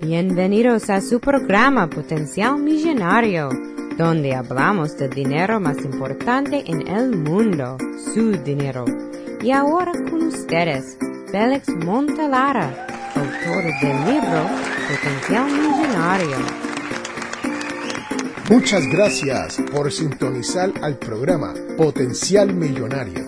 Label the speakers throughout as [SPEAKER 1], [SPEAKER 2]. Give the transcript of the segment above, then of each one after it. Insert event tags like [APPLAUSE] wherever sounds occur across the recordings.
[SPEAKER 1] Bienvenidos a su programa Potencial Millonario, donde hablamos del dinero más importante en el mundo, su dinero. Y ahora con ustedes, Félix Montelara, autor del libro Potencial Millonario.
[SPEAKER 2] Muchas gracias por sintonizar al programa Potencial Millonario.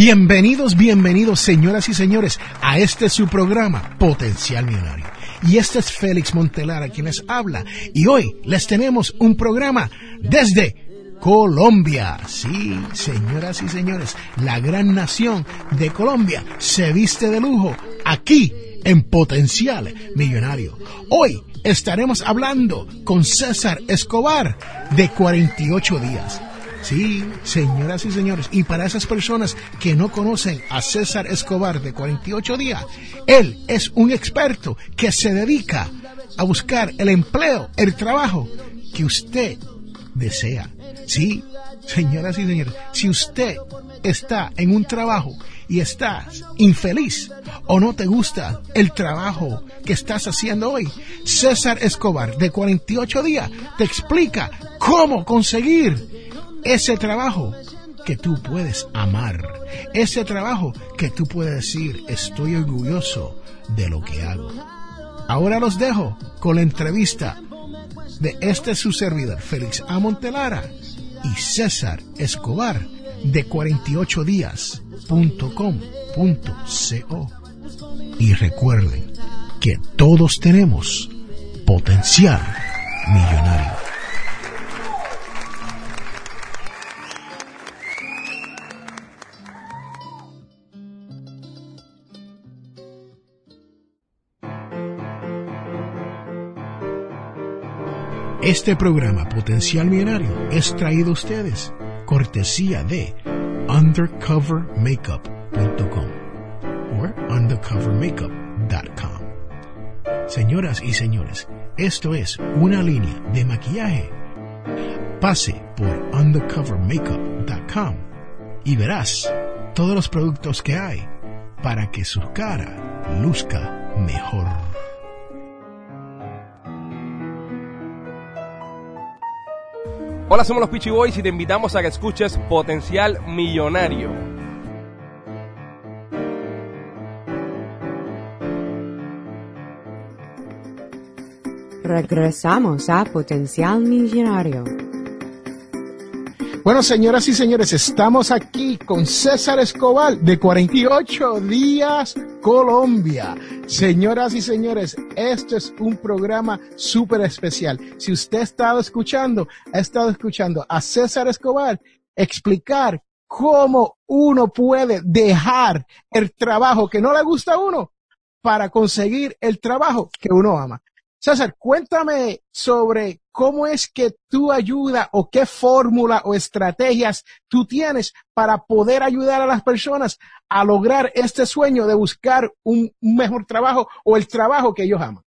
[SPEAKER 2] Bienvenidos, bienvenidos, señoras y señores, a este su programa, Potencial Millonario. Y este es Félix Montelara quien les habla. Y hoy les tenemos un programa desde Colombia. Sí, señoras y señores, la gran nación de Colombia se viste de lujo aquí en Potencial Millonario. Hoy estaremos hablando con César Escobar de 48 días. Sí, señoras y señores, y para esas personas que no conocen a César Escobar de 48 días, él es un experto que se dedica a buscar el empleo, el trabajo que usted desea. Sí, señoras y señores, si usted está en un trabajo y estás infeliz o no te gusta el trabajo que estás haciendo hoy, César Escobar de 48 días te explica cómo conseguir ese trabajo que tú puedes amar, ese trabajo que tú puedes decir, estoy orgulloso de lo que hago. Ahora los dejo con la entrevista de este su servidor, Félix A. Montelara y César Escobar de 48días.com.co. Y recuerden que todos tenemos potencial millonario. Este programa Potencial Millonario es traído a ustedes cortesía de undercovermakeup.com o undercovermakeup.com. Señoras y señores, esto es una línea de maquillaje. Pase por undercovermakeup.com y verás todos los productos que hay para que su cara luzca mejor.
[SPEAKER 3] Hola, somos los Peachy Boys y te invitamos a que escuches Potencial Millonario.
[SPEAKER 1] Regresamos a Potencial Millonario.
[SPEAKER 2] Bueno, señoras y señores, estamos aquí con César Escobar de 48 días Colombia. Señoras y señores, esto es un programa súper especial. Si usted ha estado escuchando, ha estado escuchando a César Escobar explicar cómo uno puede dejar el trabajo que no le gusta a uno para conseguir el trabajo que uno ama. César, cuéntame sobre cómo es que tú ayudas o qué fórmula o estrategias tú tienes para poder ayudar a las personas a lograr este sueño de buscar un mejor trabajo o el trabajo que ellos aman.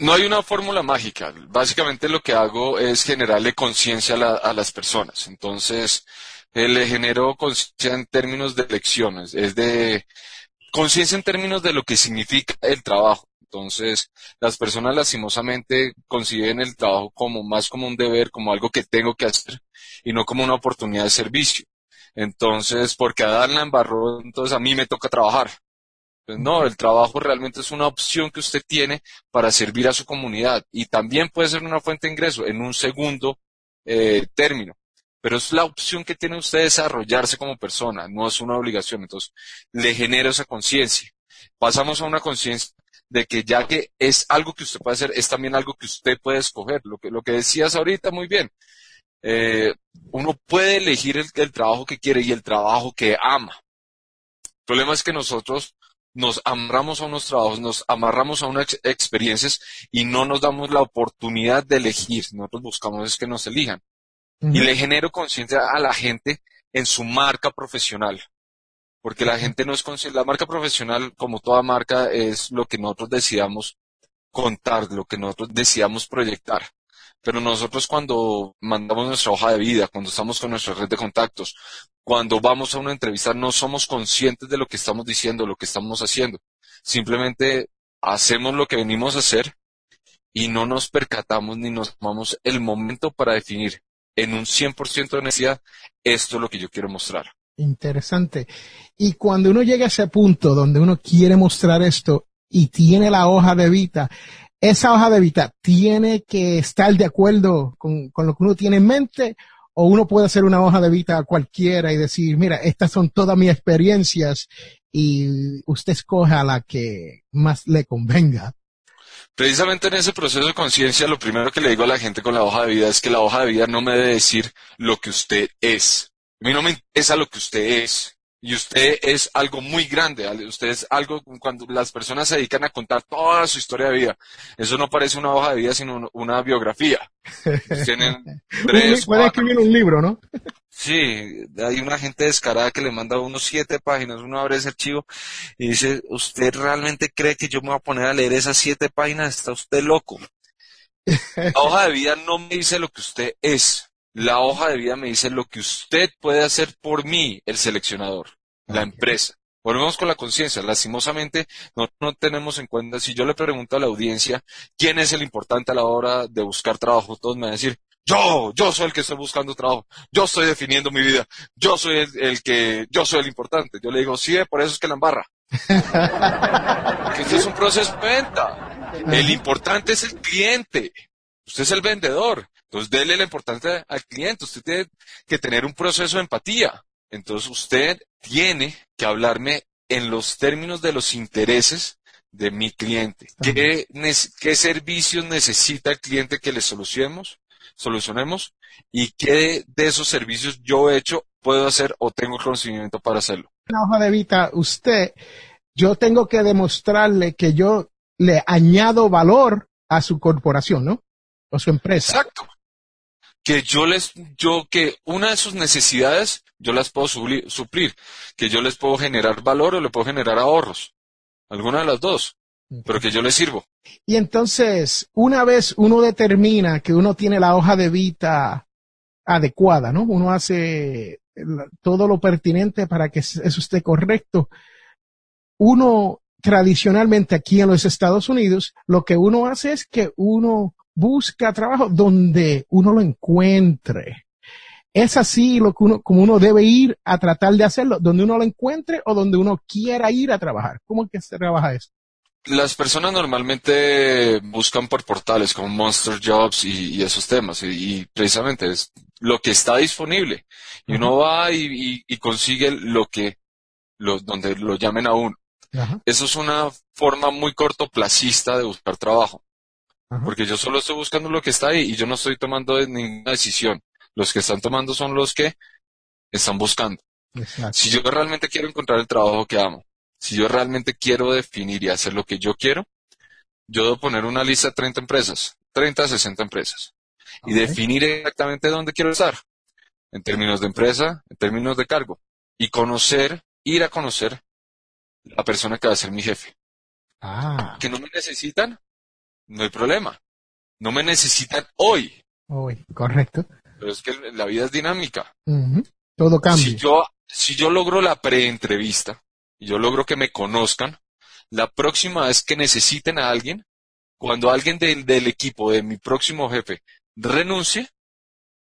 [SPEAKER 4] No hay una fórmula mágica. Básicamente lo que hago es generarle conciencia a, las personas. Entonces, eh, le genero conciencia en términos de lecciones, es de conciencia en términos de lo que significa el trabajo. Entonces, las personas lastimosamente conciben el trabajo como más como un deber, como algo que tengo que hacer y no como una oportunidad de servicio. Entonces, porque a darla en barro, entonces a mí me toca trabajar. Pues no, el trabajo realmente es una opción que usted tiene para servir a su comunidad y también puede ser una fuente de ingreso en un segundo eh, término. Pero es la opción que tiene usted de desarrollarse como persona, no es una obligación. Entonces, le genero esa conciencia. Pasamos a una conciencia de que ya que es algo que usted puede hacer, es también algo que usted puede escoger. Lo que, lo que decías ahorita muy bien. Eh, uno puede elegir el, trabajo que quiere y el trabajo que ama. problema es que nosotros nos amarramos a unos trabajos, nos amarramos a unas experiencias y no nos damos la oportunidad de elegir. Nosotros buscamos es que nos elijan. Y le genero conciencia a la gente en su marca profesional. Porque la gente no es consciente. La marca profesional, como toda marca, es lo que nosotros decidamos contar, lo que nosotros decidamos proyectar. Pero nosotros cuando mandamos nuestra hoja de vida, cuando estamos con nuestra red de contactos, cuando vamos a una entrevista, no somos conscientes de lo que estamos diciendo, lo que estamos haciendo. Simplemente hacemos lo que venimos a hacer y no nos percatamos ni nos tomamos el momento para definir en un 100% de honestidad esto es lo que yo quiero mostrar.
[SPEAKER 5] Interesante. Y cuando uno llega a ese punto donde uno quiere mostrar esto y tiene la hoja de vida, esa hoja de vida tiene que estar de acuerdo con, lo que uno tiene en mente o uno puede hacer una hoja de vida cualquiera y decir, mira, estas son todas mis experiencias y usted escoja la que más le convenga.
[SPEAKER 4] Precisamente en ese proceso de conciencia, lo primero que le digo a la gente con la hoja de vida es que la hoja de vida no me debe decir lo que usted es. A mí no me interesa lo que usted es. Y usted es algo muy grande, usted es algo cuando las personas se dedican a contar toda su historia de vida. Eso no parece una hoja de vida, sino una biografía.
[SPEAKER 5] Tienen [LAUGHS] tres, Puede escribir un libro, ¿no?
[SPEAKER 4] Sí, hay una gente descarada que le manda unos siete páginas, uno abre ese archivo y dice, ¿usted realmente cree que yo me voy a poner a leer esas siete páginas? Está usted loco. [LAUGHS] La hoja de vida no me dice lo que usted es. La hoja de vida me dice lo que usted puede hacer por mí, el seleccionador, la empresa. Volvemos con la conciencia. Lastimosamente, no, no, tenemos en cuenta, si yo le pregunto a la audiencia quién es el importante a la hora de buscar trabajo, todos me van a decir, yo, yo soy el que estoy buscando trabajo, yo estoy definiendo mi vida, yo soy el, que, yo soy el importante. Yo le digo, sí, por eso es que la embarra. [LAUGHS] Porque este es un proceso de venta. El importante es el cliente. Usted es el vendedor. Entonces, déle la importancia al cliente. Usted tiene que tener un proceso de empatía. Entonces, usted tiene que hablarme en los términos de los intereses de mi cliente. ¿Qué, qué servicios necesita el cliente que le solucionemos? solucionemos y qué de esos servicios yo he hecho, puedo hacer o tengo conocimiento para hacerlo.
[SPEAKER 5] Una hoja de vida, usted, yo tengo que demostrarle que yo le añado valor a su corporación, ¿no? O su empresa.
[SPEAKER 4] Exacto que yo les, yo, que una de sus necesidades yo las puedo suplir, que yo les puedo generar valor o le puedo generar ahorros. Alguna de las dos, pero que yo les sirvo.
[SPEAKER 5] Y entonces, una vez uno determina que uno tiene la hoja de vida adecuada, ¿no? Uno hace todo lo pertinente para que eso esté correcto. Uno tradicionalmente aquí en los Estados Unidos, lo que uno hace es que uno busca trabajo donde uno lo encuentre. Es así lo que uno, como uno debe ir a tratar de hacerlo, donde uno lo encuentre o donde uno quiera ir a trabajar. ¿Cómo es que se trabaja eso?
[SPEAKER 4] Las personas normalmente buscan por portales como Monster Jobs y, esos temas, y, precisamente es lo que está disponible. Y uno va y, consigue lo que, lo, donde lo llamen a uno. Eso es una forma muy cortoplacista de buscar trabajo. Porque yo solo estoy buscando lo que está ahí y yo no estoy tomando ninguna decisión. Los que están tomando son los que están buscando. Si yo realmente quiero encontrar el trabajo que amo, si yo realmente quiero definir y hacer lo que yo quiero, yo debo poner una lista de 30 empresas, 30 a 60 empresas, y definir exactamente dónde quiero estar, en términos de empresa, en términos de cargo, y conocer, ir a conocer la persona que va a ser mi jefe. Ah. Que no me necesitan, no hay problema. No me necesitan hoy.
[SPEAKER 5] Hoy, correcto.
[SPEAKER 4] Pero es que la vida es dinámica.
[SPEAKER 5] Todo cambia.
[SPEAKER 4] Si yo, si yo logro la preentrevista y yo logro que me conozcan, la próxima vez que necesiten a alguien, cuando alguien del equipo, de mi próximo jefe, renuncie,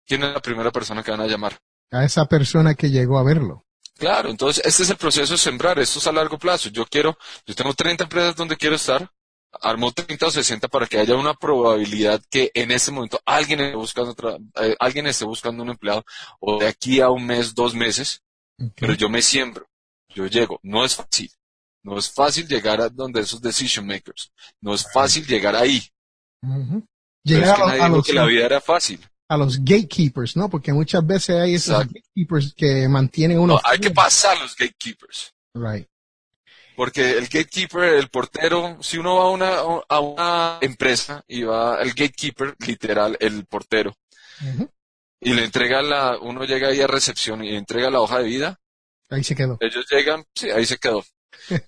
[SPEAKER 4] ¿quién es la primera persona que van a llamar?
[SPEAKER 5] A esa persona que llegó a verlo.
[SPEAKER 4] Claro, entonces este es el proceso de sembrar, esto es a largo plazo. Yo quiero, yo tengo 30 empresas donde quiero estar, armó 30 o 60 para que haya una probabilidad que en este momento alguien esté buscando, eh, alguien esté buscando un empleado o de aquí a un mes, dos meses, pero yo me siembro, yo llego, no es fácil, no es fácil llegar a donde esos decision makers, no es fácil llegar ahí. Llegar a, los, que la vida era fácil.
[SPEAKER 5] A los gatekeepers, ¿no? Porque muchas veces hay esos gatekeepers que mantienen uno.
[SPEAKER 4] hay que pasar los gatekeepers.
[SPEAKER 5] Right.
[SPEAKER 4] Porque el gatekeeper, el portero, si uno va a una, a una empresa y va el gatekeeper, literal, el portero, y le entrega la, uno llega ahí a recepción y le entrega la hoja de vida,
[SPEAKER 5] Ahí se quedó.
[SPEAKER 4] ellos llegan, sí, ahí se quedó.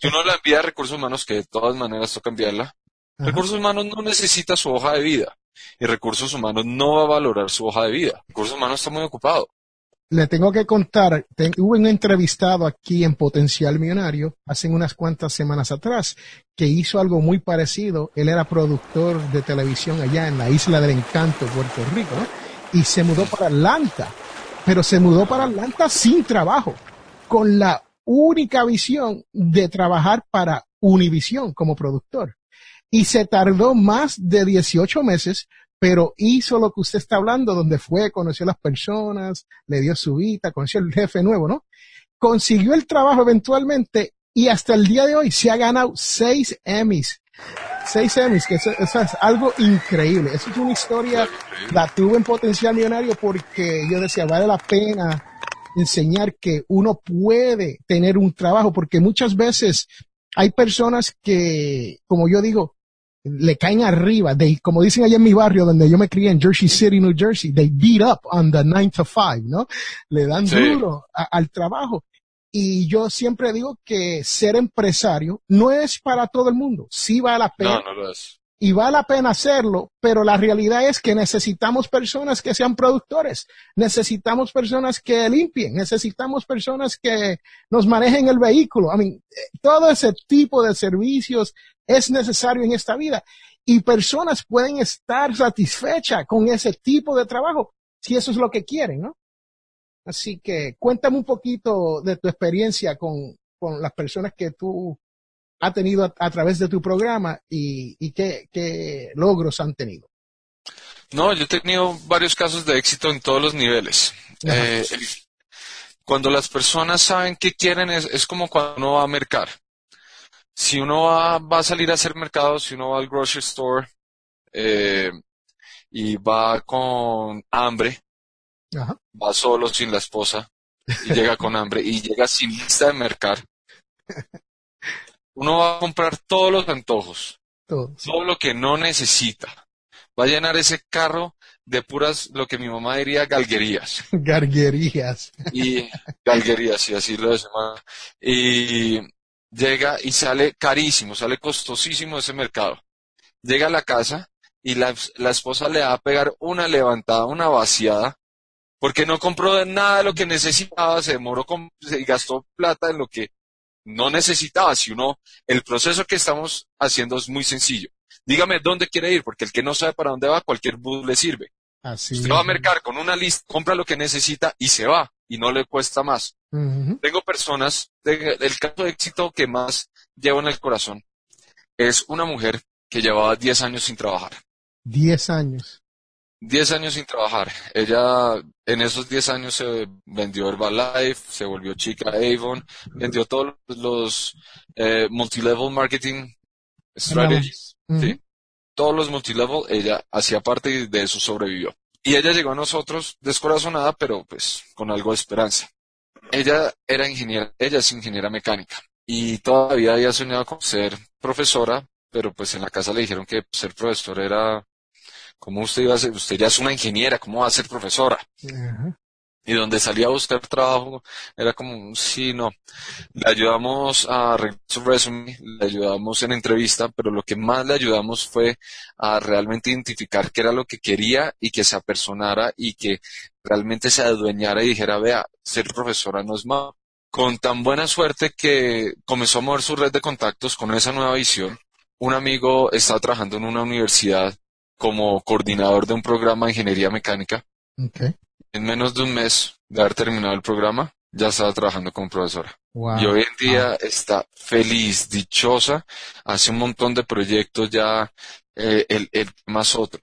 [SPEAKER 4] Si uno la envía a recursos humanos, que de todas maneras toca enviarla,
[SPEAKER 5] Ajá.
[SPEAKER 4] recursos humanos no necesita su hoja de vida. Y recursos humanos no va a valorar su hoja de vida. Recursos humanos está muy ocupado.
[SPEAKER 5] Le tengo que contar, hubo un entrevistado aquí en Potencial Millonario hace unas cuantas semanas atrás que hizo algo muy parecido. Él era productor de televisión allá en la Isla del Encanto, Puerto Rico, ¿no? y se mudó para Atlanta, pero se mudó para Atlanta sin trabajo, con la única visión de trabajar para Univision como productor. Y se tardó más de 18 meses pero hizo lo que usted está hablando, donde fue, conoció a las personas, le dio su vida, conoció al jefe nuevo, ¿no? Consiguió el trabajo eventualmente y hasta el día de hoy se ha ganado seis Emmys. Seis Emmys, que eso, eso es algo increíble. Eso es una historia, la tuve en potencial millonario porque yo decía, vale la pena enseñar que uno puede tener un trabajo, porque muchas veces hay personas que, como yo digo, le caen arriba. They, como dicen allá en mi barrio donde yo me crié en Jersey City, New Jersey, they beat up on the 9 to 5, ¿no? Le dan
[SPEAKER 4] Sí.
[SPEAKER 5] duro a- al trabajo. Y yo siempre digo que ser empresario no es para todo el mundo. Sí vale la pena
[SPEAKER 4] No, no lo es.
[SPEAKER 5] y vale la pena hacerlo, pero la realidad es que necesitamos personas que sean productores, necesitamos personas que limpien, necesitamos personas que nos manejen el vehículo. I mean, eh, todo ese tipo de servicios es necesario en esta vida y personas pueden estar satisfechas con ese tipo de trabajo si eso es lo que quieren, ¿no? Así que cuéntame un poquito de tu experiencia con, con las personas que tú has tenido a, a través de tu programa y, y qué, qué logros han tenido.
[SPEAKER 4] No, yo he tenido varios casos de éxito en todos los niveles. Eh, cuando las personas saben qué quieren es, es como cuando uno va a mercar. Si uno va, va a salir a hacer mercado, si uno va al grocery store eh, y va con hambre,
[SPEAKER 5] Ajá.
[SPEAKER 4] va solo sin la esposa y llega con hambre y llega sin lista de mercar, uno va a comprar todos los antojos,
[SPEAKER 5] Todo.
[SPEAKER 4] todo lo que no necesita. Va a llenar ese carro de puras, lo que mi mamá diría, galguerías. [LAUGHS]
[SPEAKER 5] Garguerías.
[SPEAKER 4] Y galguerías, y así lo decimos. Y llega y sale carísimo, sale costosísimo ese mercado. Llega a la casa y la, la esposa le va a pegar una levantada, una vaciada, porque no compró nada de lo que necesitaba, se demoró con, y gastó plata en lo que no necesitaba. Si uno, el proceso que estamos haciendo es muy sencillo. Dígame dónde quiere ir, porque el que no sabe para dónde va, cualquier bus le sirve.
[SPEAKER 5] Así.
[SPEAKER 4] Usted va a mercar con una lista, compra lo que necesita y se va, y no le cuesta más. Tengo personas, de- el caso de éxito que más llevo en el corazón es una mujer que llevaba 10 años sin trabajar.
[SPEAKER 5] Diez años.
[SPEAKER 4] 10 años sin trabajar. Ella en esos 10 años se vendió Herbalife, se volvió chica Avon, vendió todos los eh, multilevel marketing strategies. Todos los multilevel, ella hacía parte y de eso sobrevivió. Y ella llegó a nosotros descorazonada, pero pues con algo de esperanza. Ella era ingeniera, ella es ingeniera mecánica y todavía había soñado con ser profesora, pero pues en la casa le dijeron que ser profesor era, como usted iba a ser? Usted ya es una ingeniera, ¿cómo va a ser profesora? Y donde salía a buscar trabajo era como, sí, no. Le ayudamos a arreglar su resume, le ayudamos en entrevista, pero lo que más le ayudamos fue a realmente identificar qué era lo que quería y que se apersonara y que realmente se adueñara y dijera, vea, ser profesora no es malo. Con tan buena suerte que comenzó a mover su red de contactos con esa nueva visión. Un amigo estaba trabajando en una universidad como coordinador de un programa de ingeniería mecánica
[SPEAKER 5] Okay.
[SPEAKER 4] en menos de un mes de haber terminado el programa, ya estaba trabajando como profesora.
[SPEAKER 5] Wow.
[SPEAKER 4] Y hoy en día está feliz, dichosa, hace un montón de proyectos ya, eh, el, el más otro.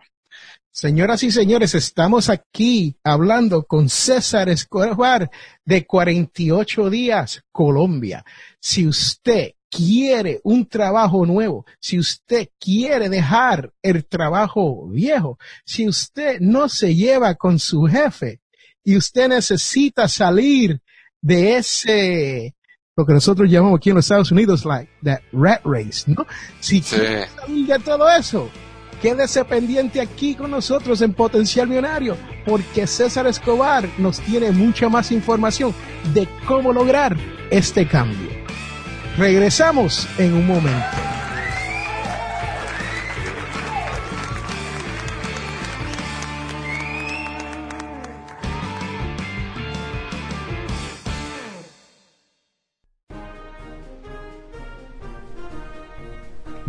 [SPEAKER 5] Señoras y señores, estamos aquí hablando con César Escobar de 48 días, Colombia. Si usted quiere un trabajo nuevo, si usted quiere dejar el trabajo viejo, si usted no se lleva con su jefe y usted necesita salir de ese lo que nosotros llamamos aquí en los Estados Unidos, like that rat race, ¿no? Si
[SPEAKER 4] Sí.
[SPEAKER 5] quieres saber de todo eso, quédese pendiente aquí con nosotros en Potencial Millonario, porque César Escobar nos tiene mucha más información de cómo lograr este cambio. Regresamos en un momento.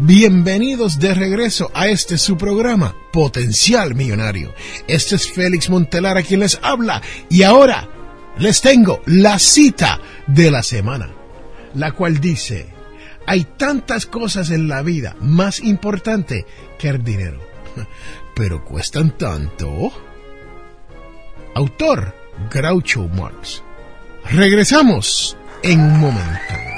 [SPEAKER 5] Bienvenidos de regreso a este su programa, Potencial Millonario. Este es Félix Montelar a quien les habla y ahora les tengo la cita de la semana, la cual dice, hay tantas cosas en la vida más importante que el dinero, [LAUGHS] pero cuestan tanto. Autor Groucho Marx. Regresamos en un momento.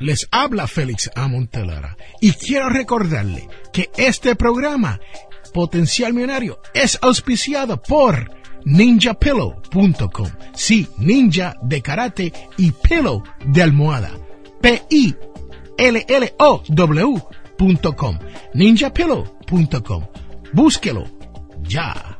[SPEAKER 5] Les habla Félix A. Montelara y quiero recordarle que este programa, Potencial Millonario, es auspiciado por ninjapillow.com. Sí, ninja de karate y pillow de almohada. P-I-L-L-O-W.com. ninjapillow.com. Búsquelo ya.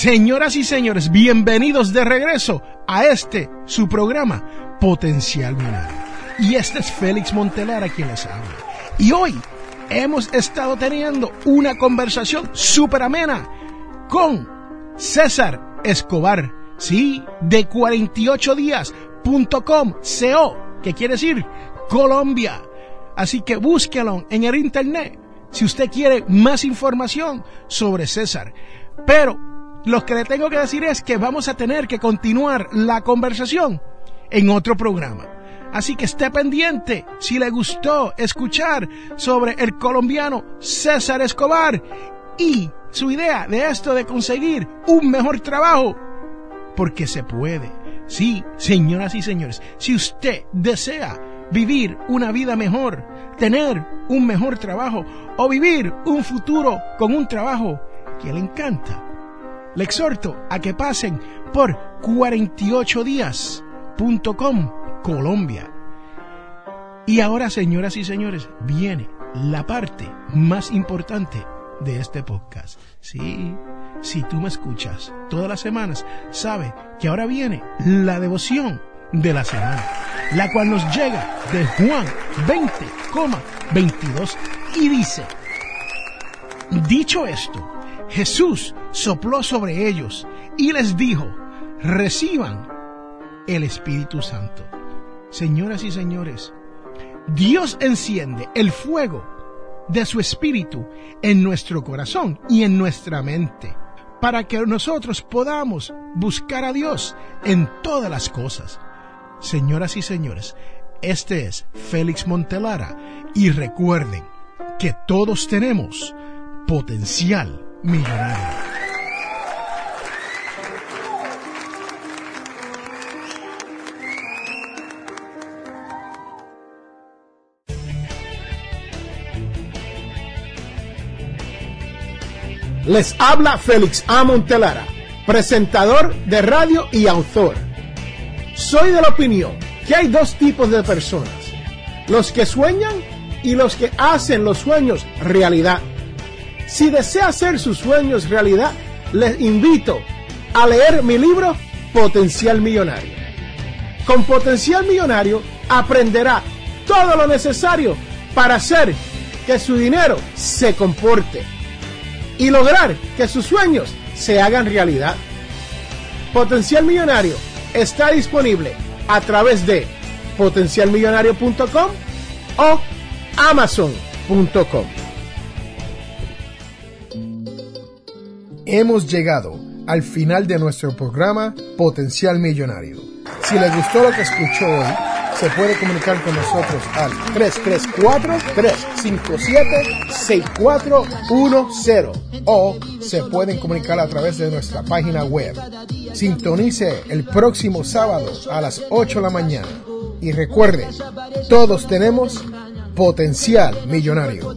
[SPEAKER 5] Señoras y señores, bienvenidos de regreso a este, su programa, Potencial Millonario. Y este es Félix Montelara quien les habla. Y hoy hemos estado teniendo una conversación súper amena con César Escobar, sí, de 48días.com, CO, que quiere decir Colombia. Así que búsquelo en el internet si usted quiere más información sobre César. Pero lo que le tengo que decir es que vamos a tener que continuar la conversación en otro programa. Así que esté pendiente si le gustó escuchar sobre el colombiano César Escobar y su idea de esto de conseguir un mejor trabajo. Porque se puede. Sí, señoras y señores, si usted desea vivir una vida mejor, tener un mejor trabajo o vivir un futuro con un trabajo que le encanta, le exhorto a que pasen por 48días.com Colombia. Y ahora, señoras y señores, viene la parte más importante de este podcast. Sí, si tú me escuchas todas las semanas, sabe que ahora viene la devoción de la semana, la cual nos llega de Juan 20,22 y dice, dicho esto, Jesús sopló sobre ellos y les dijo, reciban el Espíritu Santo. Señoras y señores, Dios enciende el fuego de su Espíritu en nuestro corazón y en nuestra mente para que nosotros podamos buscar a Dios en todas las cosas. Señoras y señores, este es Félix Montelara y recuerden que todos tenemos potencial millonario. Les habla Félix A. Montelara, presentador de radio y autor. Soy de la opinión que hay dos tipos de personas, los que sueñan y los que hacen los sueños realidad. Si desea hacer sus sueños realidad, les invito a leer mi libro Potencial Millonario. Con Potencial Millonario aprenderá todo lo necesario para hacer que su dinero se comporte y lograr que sus sueños se hagan realidad. Potencial Millonario está disponible a través de potencialmillonario.com o amazon.com. Hemos llegado al final de nuestro programa Potencial Millonario. Si le gustó lo que escuchó hoy, se puede comunicar con nosotros al 334-357-6410 o se pueden comunicar a través de nuestra página web. Sintonice el próximo sábado a las 8 de la mañana y recuerde, todos tenemos potencial millonario.